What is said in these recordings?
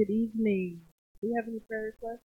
Good evening. Do you have any prayer requests?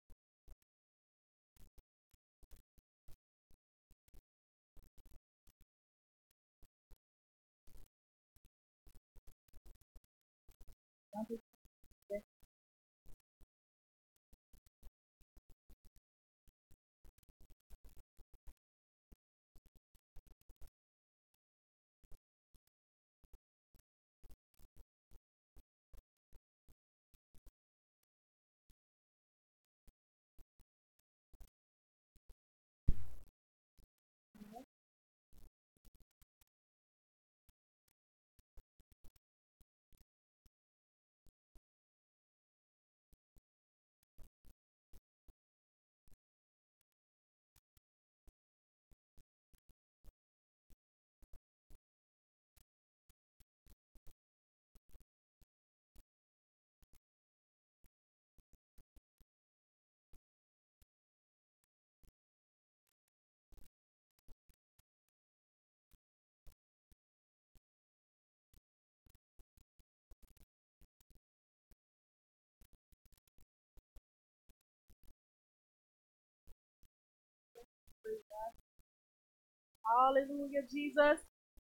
Hallelujah, Jesus.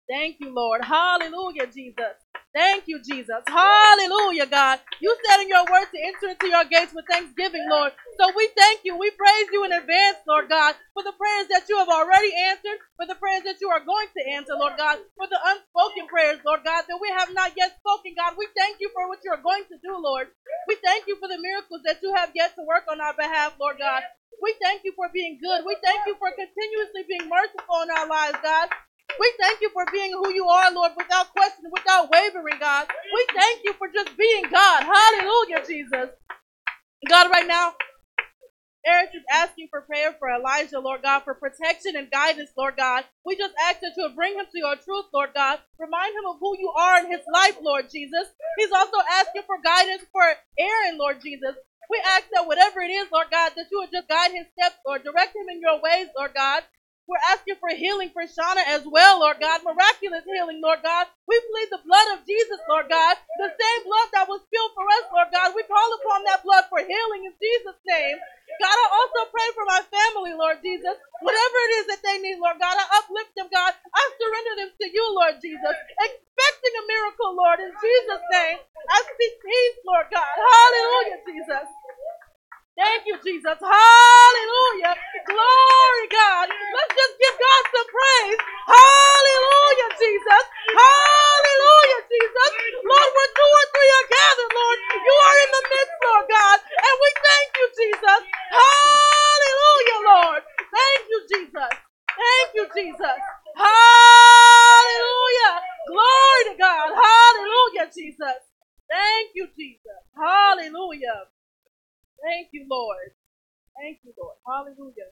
Thank you, Lord. Hallelujah, Jesus. Thank you, Jesus. Hallelujah, God. You said in your word to enter into your gates with thanksgiving, Lord. So we thank you. We praise you in advance, Lord God, for the prayers that you have already answered, for the prayers that you are going to answer, Lord God, for the unspoken prayers, Lord God, that we have not yet spoken, God. We thank you for what you are going to do, Lord. We thank you for the miracles that you have yet to work on our behalf, Lord God. We thank you for being good. We thank you for continuously being merciful in our lives, God. We thank you for being who you are, Lord, without question, without wavering, God. We thank you for just being God. Hallelujah, Jesus. God, right now, Eric is asking for prayer for Elijah, Lord God, for protection and guidance, Lord God. We just ask that you would bring him to your truth, Lord God. Remind him of who you are in his life, Lord Jesus. He's also asking for guidance for Aaron, Lord Jesus. We ask that whatever it is, Lord God, that you would just guide his steps, Lord. Direct him in your ways, Lord God. We're asking for healing for Shauna as well, Lord God. Miraculous healing, Lord God. We plead the blood of Jesus, Lord God. The same blood that was spilled for us, Lord God. We call upon that blood for healing in Jesus' name. God, I also pray for my family, Lord Jesus. Whatever it is that they need, Lord God, I uplift them, God. I surrender them to you, Lord Jesus. Expecting a miracle, Lord, in Jesus' name. I speak peace, Lord God. Hallelujah, Jesus. Thank you, Jesus. Hallelujah. Glory, God. Let's just give God some praise. Hallelujah, Jesus. Hallelujah, Jesus. Lord, where two or three are gathered, Lord, you are in the midst, Lord God. And we thank you, Jesus. Hallelujah, Lord. Thank you, Jesus. Thank you, Jesus. Hallelujah. Glory to God. Hallelujah, Jesus. Thank you, Jesus. Hallelujah. Thank you, Lord. Thank you, Lord. Hallelujah.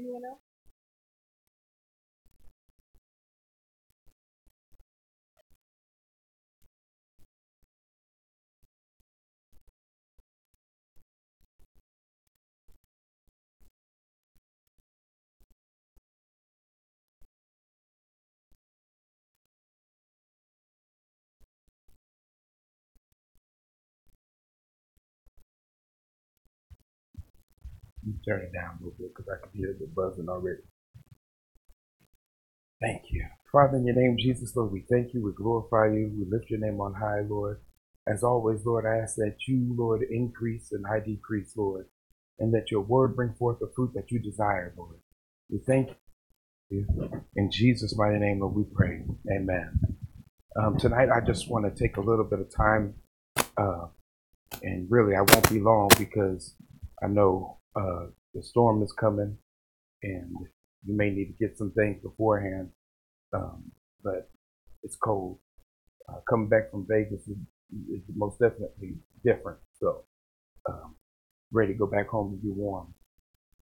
Anyone else? You turn it down a little bit because I can hear the buzzing already. Thank you. Father, in your name, Jesus, Lord, we thank you, we glorify you, we lift your name on high, Lord. As always, Lord, I ask that you, Lord, increase and I decrease, Lord, and that your word bring forth the fruit that you desire, Lord. We thank you. In Jesus' mighty name, Lord, we pray. Amen. Um, tonight, I just want to take a little bit of time, uh, and really, I won't be long because I know uh, the storm is coming, and you may need to get some things beforehand. Um, but it's cold. Uh, coming back from Vegas is, is most definitely different. So, um, ready to go back home and be warm.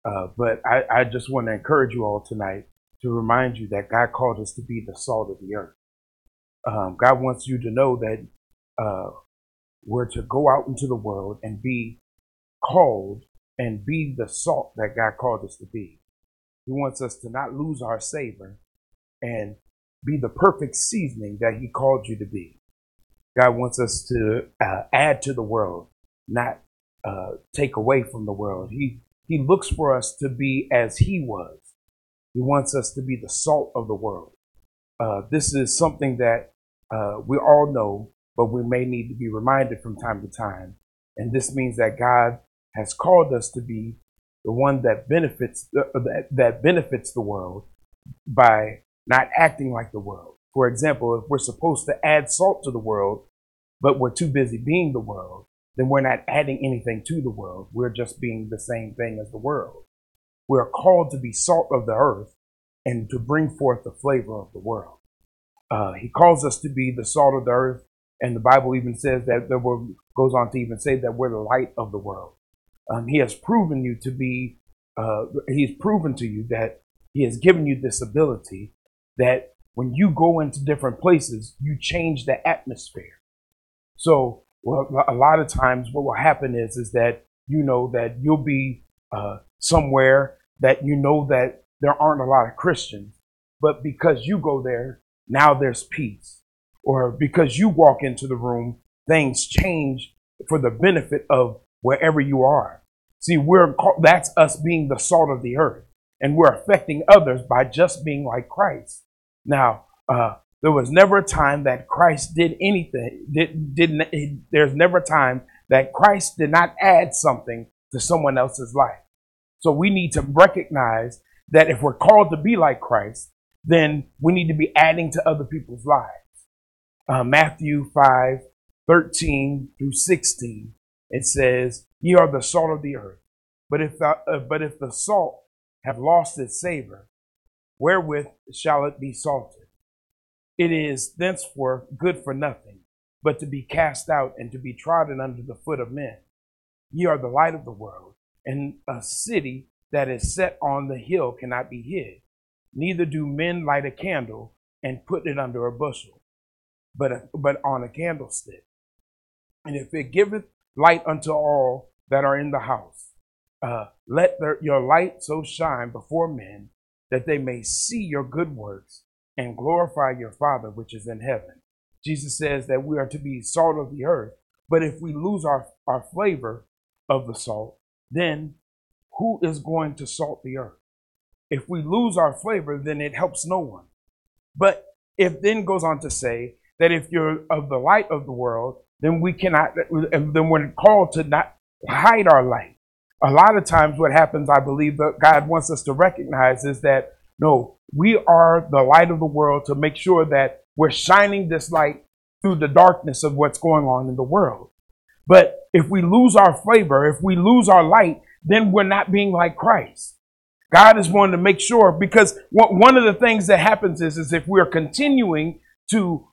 Uh, but I, I just want to encourage you all tonight to remind you that God called us to be the salt of the earth. Um, God wants you to know that uh, we're to go out into the world and be called and be the salt that God called us to be. He wants us to not lose our savor and be the perfect seasoning that He called you to be. God wants us to uh, add to the world, not uh, take away from the world. He He looks for us to be as He was. He wants us to be the salt of the world. Uh, this is something that uh, we all know, but we may need to be reminded from time to time. And this means that God has called us to be the one that benefits the, uh, that, that benefits the world by not acting like the world. For example, if we're supposed to add salt to the world, but we're too busy being the world, then we're not adding anything to the world. We're just being the same thing as the world. We're called to be salt of the earth and to bring forth the flavor of the world. Uh, he calls us to be the salt of the earth, and the Bible even says that the goes on to even say that we're the light of the world. Um, he has proven you to be, uh, he's proven to you that he has given you this ability that when you go into different places, you change the atmosphere. So, well, a lot of times what will happen is, is that you know that you'll be uh, somewhere that you know that there aren't a lot of Christians, but because you go there, now there's peace. Or because you walk into the room, things change for the benefit of wherever you are. See, we're that's us being the salt of the earth, and we're affecting others by just being like Christ. Now, uh, there was never a time that Christ did anything. Did, didn't. There's never a time that Christ did not add something to someone else's life. So we need to recognize that if we're called to be like Christ, then we need to be adding to other people's lives. Uh, Matthew 5, 13 through 16 it says, Ye are the salt of the earth. But if the, uh, but if the salt have lost its savor, wherewith shall it be salted? It is thenceforth good for nothing, but to be cast out and to be trodden under the foot of men. Ye are the light of the world, and a city that is set on the hill cannot be hid. Neither do men light a candle and put it under a bushel, but, a, but on a candlestick. And if it giveth light unto all that are in the house. Uh, let their, your light so shine before men that they may see your good works and glorify your Father which is in heaven. Jesus says that we are to be salt of the earth, but if we lose our, our flavor of the salt, then who is going to salt the earth? If we lose our flavor, then it helps no one. But it then goes on to say that if you're of the light of the world, then we cannot, then we're called to not hide our light. A lot of times, what happens, I believe, that God wants us to recognize is that no, we are the light of the world to make sure that we're shining this light through the darkness of what's going on in the world. But if we lose our flavor, if we lose our light, then we're not being like Christ. God is wanting to make sure because one of the things that happens is, is if we're continuing to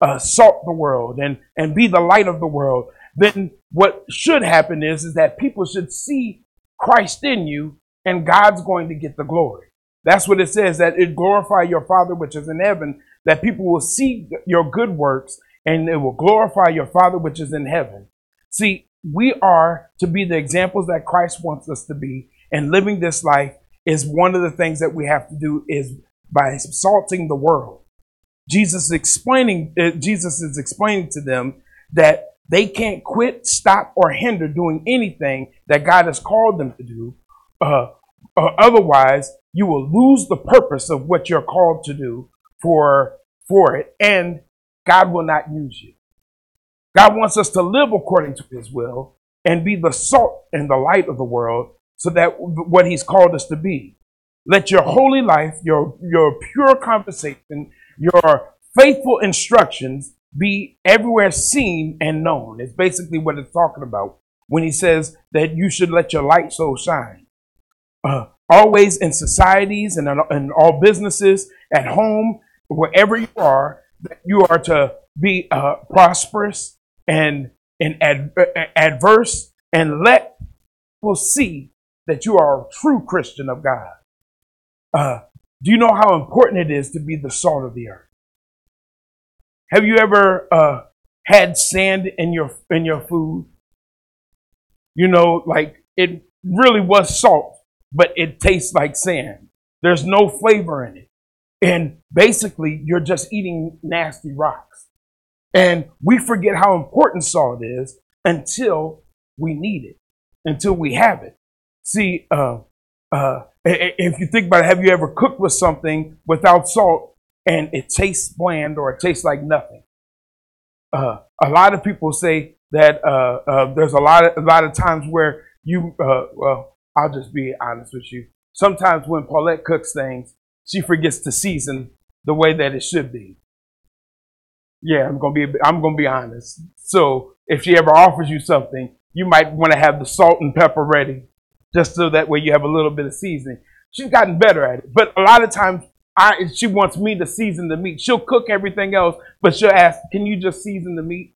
uh, salt the world and, and be the light of the world, then what should happen is, is that people should see Christ in you and God's going to get the glory. That's what it says that it glorify your Father which is in heaven, that people will see your good works and it will glorify your Father which is in heaven. See, we are to be the examples that Christ wants us to be, and living this life is one of the things that we have to do is by salting the world. Jesus explaining uh, Jesus is explaining to them that they can't quit, stop, or hinder doing anything that God has called them to do. Uh, uh, otherwise, you will lose the purpose of what you're called to do for for it, and God will not use you. God wants us to live according to His will and be the salt and the light of the world, so that what He's called us to be. Let your holy life, your your pure conversation, your faithful instructions be everywhere seen and known. It's basically what it's talking about when he says that you should let your light so shine. Uh, always in societies and in all businesses, at home, wherever you are, that you are to be uh, prosperous and, and ad- adverse and let people see that you are a true Christian of God. Uh, do you know how important it is to be the salt of the earth? Have you ever uh, had sand in your in your food? You know, like it really was salt, but it tastes like sand. There's no flavor in it. And basically, you're just eating nasty rocks. And we forget how important salt is until we need it, until we have it. See, uh, uh, if you think about it, have you ever cooked with something without salt and it tastes bland or it tastes like nothing. Uh, a lot of people say that uh, uh, there's a lot of a lot of times where you uh, well, I'll just be honest with you. Sometimes when Paulette cooks things, she forgets to season the way that it should be. Yeah, I'm gonna be I'm gonna be honest. So if she ever offers you something, you might want to have the salt and pepper ready, just so that way you have a little bit of seasoning. She's gotten better at it, but a lot of times I, she wants me to season the meat. She'll cook everything else, but she'll ask, "Can you just season the meat?"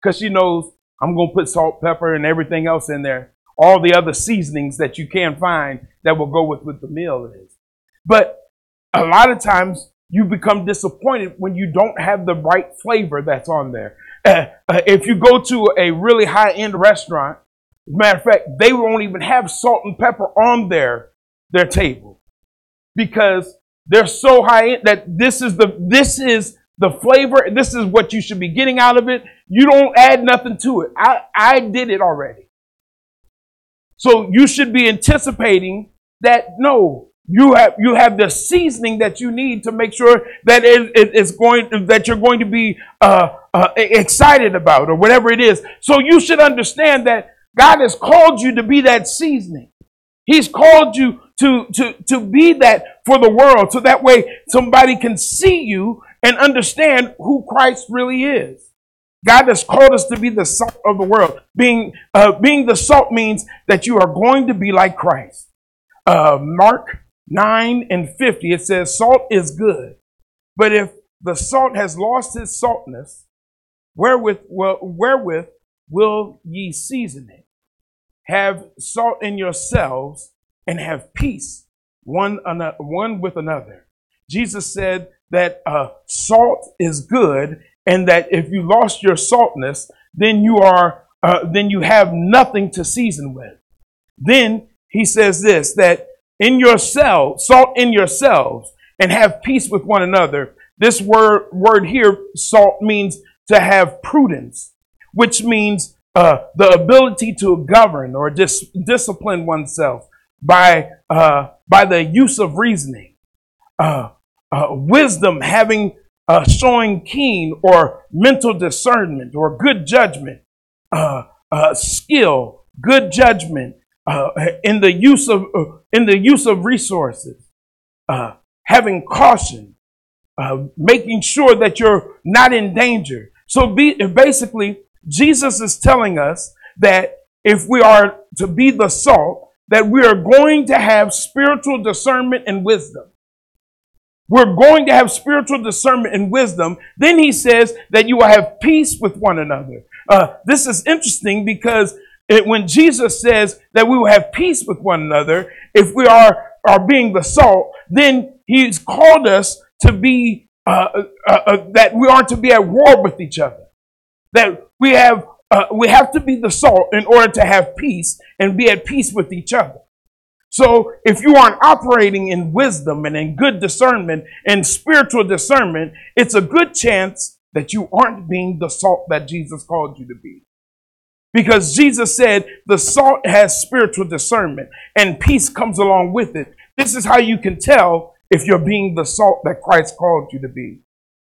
Because she knows I'm gonna put salt, pepper, and everything else in there. All the other seasonings that you can find that will go with what the meal is. But a lot of times you become disappointed when you don't have the right flavor that's on there. Uh, uh, if you go to a really high end restaurant, matter of fact, they won't even have salt and pepper on their their table because they're so high that this is the this is the flavor. This is what you should be getting out of it. You don't add nothing to it. I, I did it already. So you should be anticipating that no, you have you have the seasoning that you need to make sure that it, it, it's going that you're going to be uh, uh, excited about or whatever it is. So you should understand that God has called you to be that seasoning. He's called you to, to, to be that for the world so that way somebody can see you and understand who Christ really is. God has called us to be the salt of the world. Being, uh, being the salt means that you are going to be like Christ. Uh, Mark 9 and 50, it says, Salt is good, but if the salt has lost its saltness, wherewith, well, wherewith will ye season it? Have salt in yourselves and have peace one, one with another. Jesus said that uh, salt is good, and that if you lost your saltness, then you are uh, then you have nothing to season with. Then he says this that in yourselves, salt in yourselves, and have peace with one another. This word word here, salt means to have prudence, which means uh, the ability to govern or dis- discipline oneself by, uh, by the use of reasoning. Uh, uh, wisdom having uh, showing keen or mental discernment or good judgment, uh, skill, good judgment in the use of in the use of resources, having caution, making sure that you're not in danger. So be, basically, Jesus is telling us that if we are to be the salt, that we are going to have spiritual discernment and wisdom. We're going to have spiritual discernment and wisdom. Then he says that you will have peace with one another. Uh, this is interesting because it, when Jesus says that we will have peace with one another, if we are, are being the salt, then he's called us to be, uh, uh, uh, that we aren't to be at war with each other. That we have, uh, we have to be the salt in order to have peace and be at peace with each other. So if you aren't operating in wisdom and in good discernment and spiritual discernment, it's a good chance that you aren't being the salt that Jesus called you to be. Because Jesus said the salt has spiritual discernment and peace comes along with it. This is how you can tell if you're being the salt that Christ called you to be.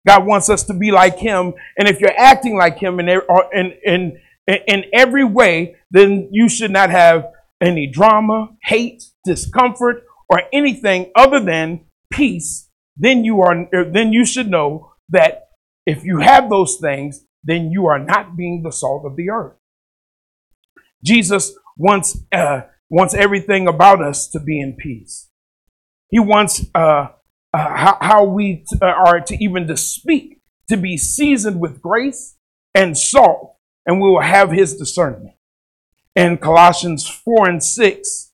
God wants us to be like him. And if you're acting like him in, in, in, in every way, then you should not have any drama, hate, discomfort, or anything other than peace. Then you are, then you should know that if you have those things, then you are not being the salt of the earth. Jesus wants, uh, wants everything about us to be in peace. He wants uh, uh, how, how, we t- uh, are to even to speak, to be seasoned with grace and salt, and we will have his discernment. In Colossians 4 and 6,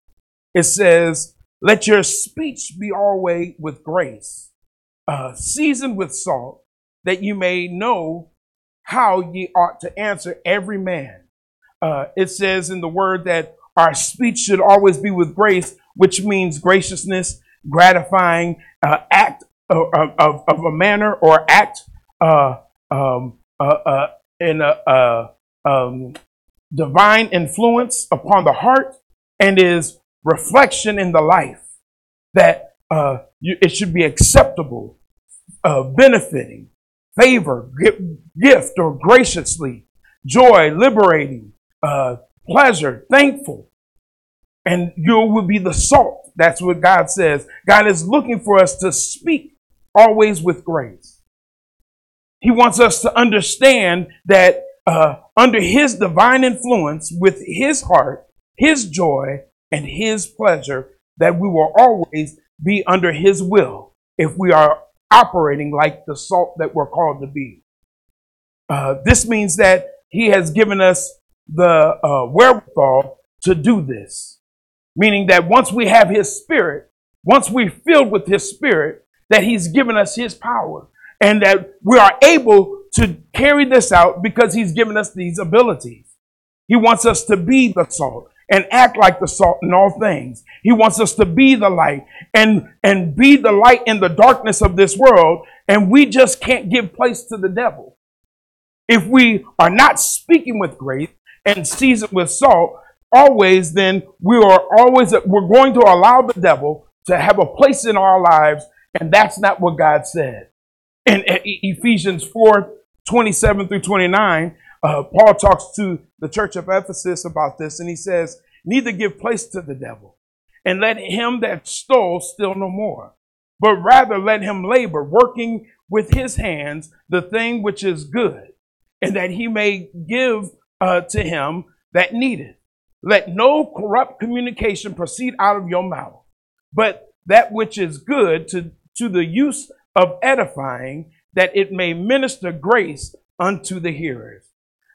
it says, Let your speech be always with grace, uh, seasoned with salt, that you may know how ye ought to answer every man uh, it says in the word that our speech should always be with grace, which means graciousness, gratifying uh, act of, of, of, a manner or act uh, um, uh, uh, in a um, divine influence upon the heart and is reflection in the life that uh, you, it should be acceptable, benefiting, favor, gift, or graciously, joy, liberating, uh, pleasure, thankful. And you will be the salt. That's what God says. God is looking for us to speak always with grace. He wants us to understand that uh, under His divine influence, with His heart, His joy, and His pleasure, that we will always be under His will if we are operating like the salt that we're called to be. Uh, this means that He has given us the uh, wherewithal to do this. Meaning that once we have His Spirit, once we're filled with His Spirit, that He's given us His power and that we are able to carry this out because He's given us these abilities. He wants us to be the salt and act like the salt in all things. He wants us to be the light and, and be the light in the darkness of this world. And we just can't give place to the devil. If we are not speaking with grace, and seasoned with salt, always then we are always we're going to allow the devil to have a place in our lives, and that's not what God said. In Ephesians 4 27 through 29, uh, Paul talks to the church of Ephesus about this, and he says, Neither give place to the devil, and let him that stole steal no more, but rather let him labor, working with his hands the thing which is good, and that he may give uh, to him that needed. Let no corrupt communication proceed out of your mouth, but that which is good to, to the use of edifying, that it may minister grace unto the hearers.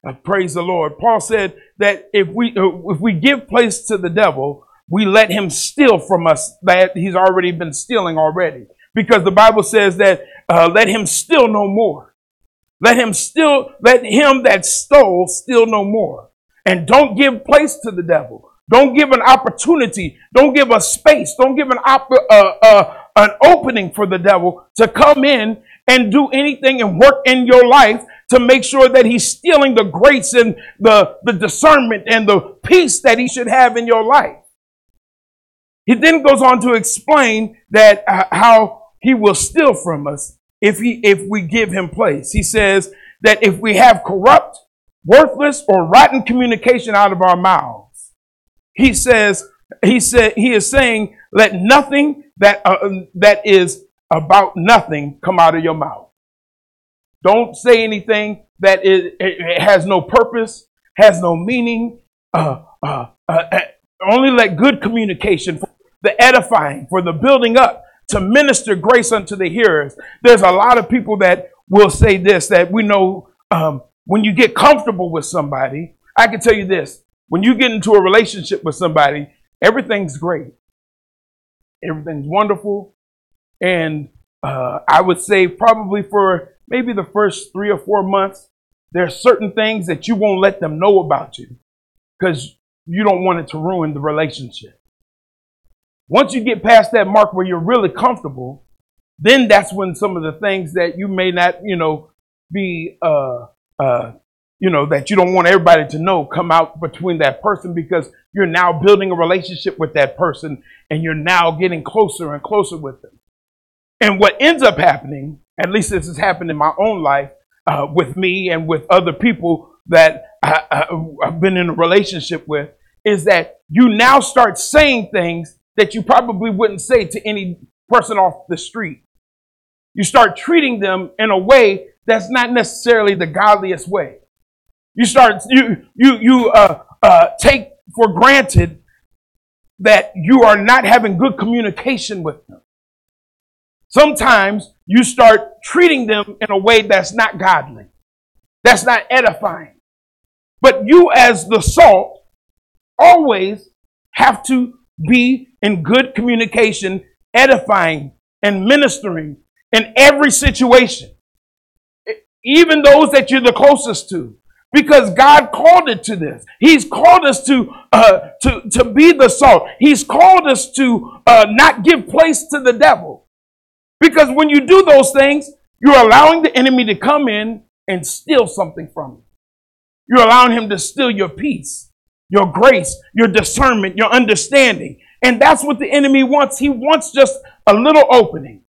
Uh, praise the Lord. Paul said that if we uh, if we give place to the devil, we let him steal from us that he's already been stealing already. Because the Bible says that uh, let him steal no more. Let him still, let him that stole steal no more. And don't give place to the devil. Don't give an opportunity. Don't give a space. Don't give an op- uh, uh, an opening for the devil to come in and do anything and work in your life to make sure that he's stealing the grace and the, the discernment and the peace that he should have in your life. He then goes on to explain that uh, how he will steal from us if he if we give him place. He says that if we have corrupt, worthless, or rotten communication out of our mouths, he says he said he is saying let nothing that uh, that is about nothing come out of your mouth. Don't say anything that it, it has no purpose, has no meaning. Uh, uh, uh, only let good communication, for the edifying, for the building up, to minister grace unto the hearers. There's a lot of people that will say this that we know um, when you get comfortable with somebody. I can tell you this When you get into a relationship with somebody, everything's great. Everything's wonderful. And uh, I would say probably for maybe the first three or four months, there are certain things that you won't let them know about you because you don't want it to ruin the relationship. Once you get past that mark where you're really comfortable, then that's when some of the things that you may not, you know, be, uh, uh, you know, that you don't want everybody to know come out between that person because you're now building a relationship with that person and you're now getting closer and closer with them. And what ends up happening, at least this has happened in my own life uh, with me and with other people that I, have been in a relationship with, is that you now start saying things that you probably wouldn't say to any person off the street. You start treating them in a way that's not necessarily the godliest way. You start you you you uh, uh, take for granted that you are not having good communication with them. Sometimes you start treating them in a way that's not godly, that's not edifying. But you, as the salt, always have to be in good communication, edifying and ministering in every situation, even those that you're the closest to because God called it to this. He's called us to uh, to to be the salt. He's called us to uh, not give place to the devil. Because when you do those things, you're allowing the enemy to come in and steal something from you. You're allowing him to steal your peace, your grace, your discernment, your understanding. And that's what the enemy wants. He wants just a little opening,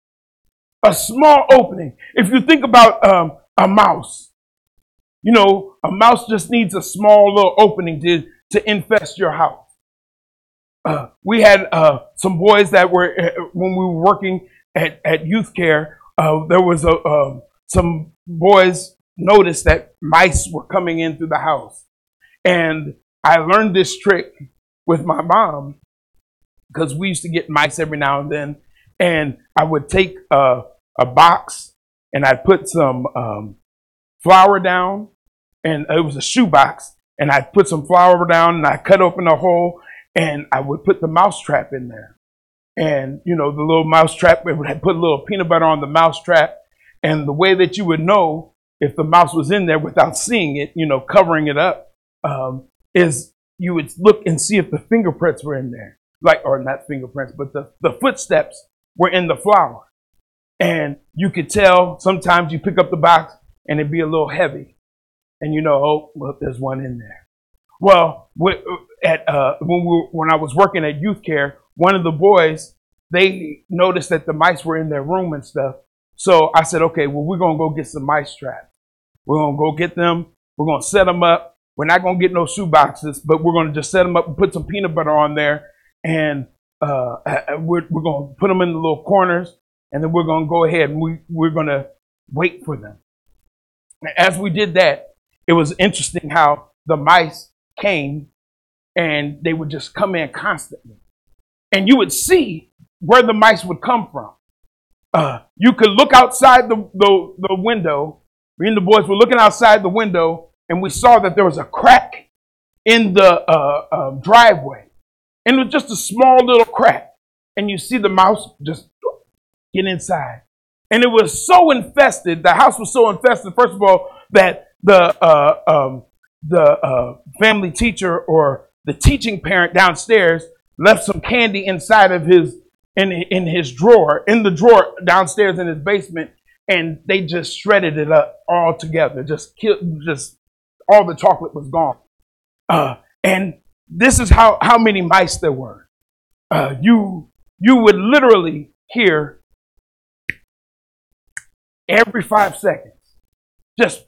a small opening. If you think about um, a mouse, you know, a mouse just needs a small little opening to, to infest your house. Uh, we had uh, some boys that were, uh, when we were working at, at youth care, uh, there was a, uh, some boys noticed that mice were coming in through the house. And I learned this trick with my mom because we used to get mice every now and then. And I would take a, a box and I'd put some um, flour down, and it was a shoe box. And I'd put some flour down and I cut open a hole and I would put the mouse trap in there and you know the little mouse trap it would put a little peanut butter on the mouse trap and the way that you would know if the mouse was in there without seeing it you know covering it up um, is you would look and see if the fingerprints were in there like or not fingerprints but the, the footsteps were in the flour and you could tell sometimes you pick up the box and it'd be a little heavy and you know oh well there's one in there well at uh, when we when I was working at youth care one of the boys, they noticed that the mice were in their room and stuff. So I said, okay, well, we're going to go get some mice traps. We're going to go get them. We're going to set them up. We're not going to get no shoe boxes, but we're going to just set them up and put some peanut butter on there. And uh, we're, we're going to put them in the little corners. And then we're going to go ahead and we, we're going to wait for them. As we did that, it was interesting how the mice came and they would just come in constantly and you would see where the mice would come from. Uh, you could look outside the, the, the window. Me and the boys were looking outside the window, and we saw that there was a crack in the uh, uh, driveway. And it was just a small little crack. And you see the mouse just get inside. And it was so infested, the house was so infested, first of all, that the, uh, um, the uh, family teacher or the teaching parent downstairs left some candy inside of his in, in his drawer, in the drawer downstairs in his basement, and they just shredded it up all together. Just killed, just all the chocolate was gone. Uh, and this is how, how many mice there were. Uh, you you would literally hear every five seconds, just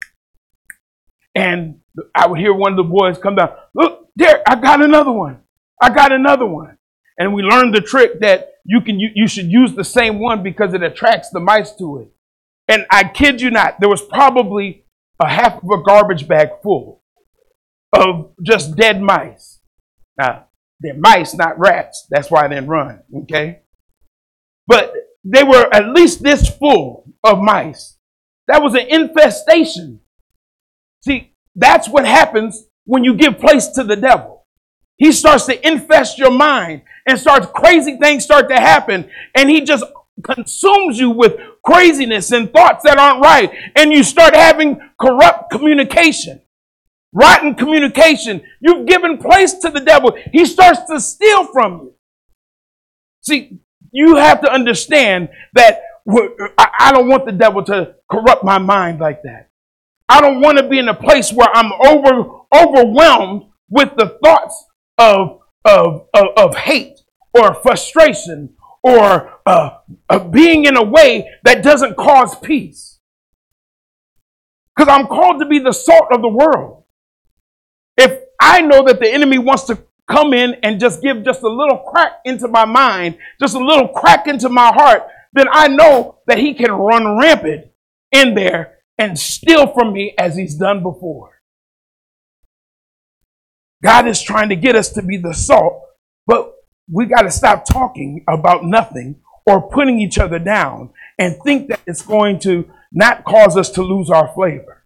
and I would hear one of the boys come down. Look, there, I got another one. I got another one. And we learned the trick that you can you, you should use the same one because it attracts the mice to it. And I kid you not, there was probably a half of a garbage bag full of just dead mice. Now, they're mice, not rats. That's why they didn't run, okay? But they were at least this full of mice. That was an infestation. See, that's what happens when you give place to the devil. He starts to infest your mind and starts crazy things start to happen. And he just consumes you with craziness and thoughts that aren't right. And you start having corrupt communication, rotten communication. You've given place to the devil. He starts to steal from you. See, you have to understand that I don't want the devil to corrupt my mind like that. I don't want to be in a place where I'm over overwhelmed with the thoughts of, of, of, of hate or frustration or uh, uh, being in a way that doesn't cause peace. Because I'm called to be the salt of the world. If I know that the enemy wants to come in and just give just a little crack into my mind, just a little crack into my heart, then I know that he can run rampant in there and steal from me as he's done before. God is trying to get us to be the salt, but we got to stop talking about nothing or putting each other down and think that it's going to not cause us to lose our flavor.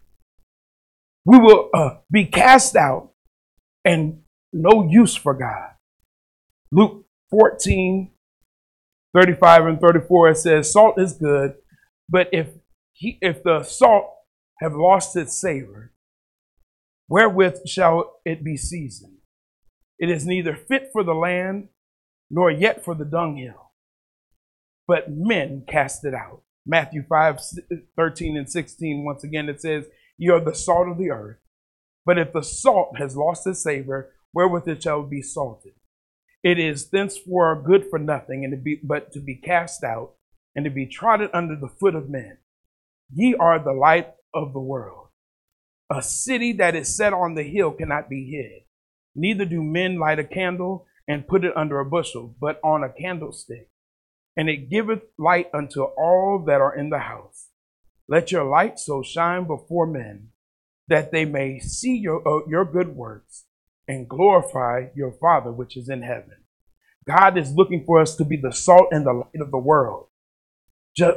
We will uh, be cast out and no use for God. Luke 14, 35 and 34, it says, Salt is good, but if, he, if the salt have lost its savor, wherewith shall it be seasoned? It is neither fit for the land, nor yet for the dunghill, but men cast it out. Matthew 5, 13 and 16, once again, it says, You are the salt of the earth. But if the salt has lost its savor, wherewith it shall be salted? It is thenceforth good for nothing, and to be, but to be cast out and to be trodden under the foot of men. Ye are the light of the world. A city that is set on the hill cannot be hid. Neither do men light a candle and put it under a bushel, but on a candlestick, and it giveth light unto all that are in the house. Let your light so shine before men that they may see your, uh, your good works and glorify your Father which is in heaven. God is looking for us to be the salt and the light of the world.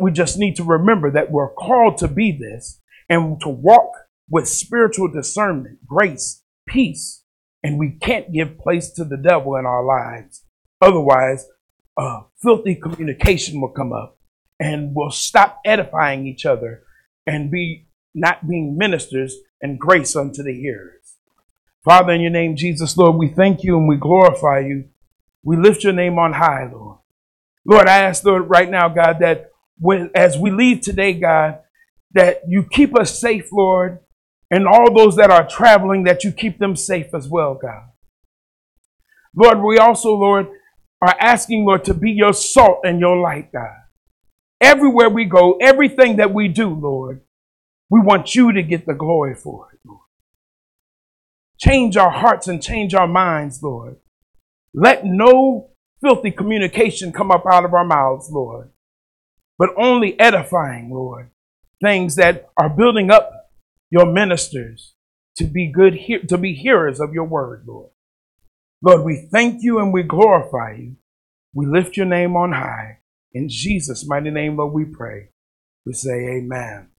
We just need to remember that we're called to be this and to walk with spiritual discernment, grace, peace, and we can't give place to the devil in our lives. Otherwise, uh, filthy communication will come up and we'll stop edifying each other and be not being ministers and grace unto the hearers. Father, in your name, Jesus, Lord, we thank you and we glorify you. We lift your name on high, Lord. Lord, I ask, Lord, right now, God, that when, as we leave today, God, that you keep us safe, Lord, and all those that are traveling, that you keep them safe as well, God. Lord, we also, Lord, are asking, Lord, to be your salt and your light, God. Everywhere we go, everything that we do, Lord, we want you to get the glory for it. Change our hearts and change our minds, Lord. Let no filthy communication come up out of our mouths, Lord, but only edifying, Lord, things that are building up your ministers to be good he- to be hearers of your word, Lord. Lord, we thank you and we glorify you. We lift your name on high. In Jesus' mighty name, Lord, we pray. We say amen.